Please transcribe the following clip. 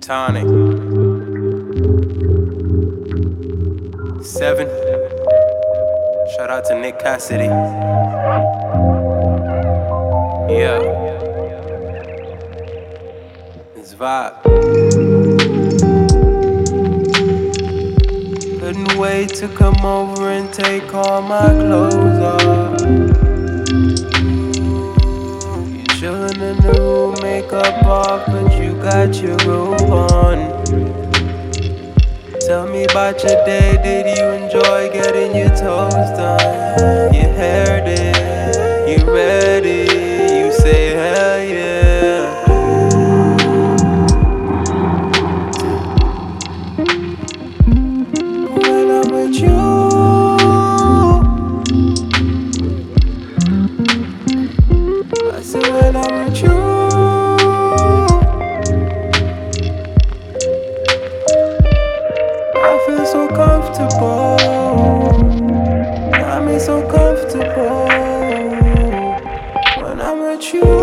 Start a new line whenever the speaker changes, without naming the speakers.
Tonic. Seven. Shout out to Nick Cassidy. Yeah. It's vibe. Couldn't wait to come over and take all my clothes off. But you robe on. Tell me about your day, did you enjoy getting your toes done? You hair did, you ready? You say hell yeah. When I'm with you, I said when I'm with you. so comfortable. Got me so comfortable when I'm with you.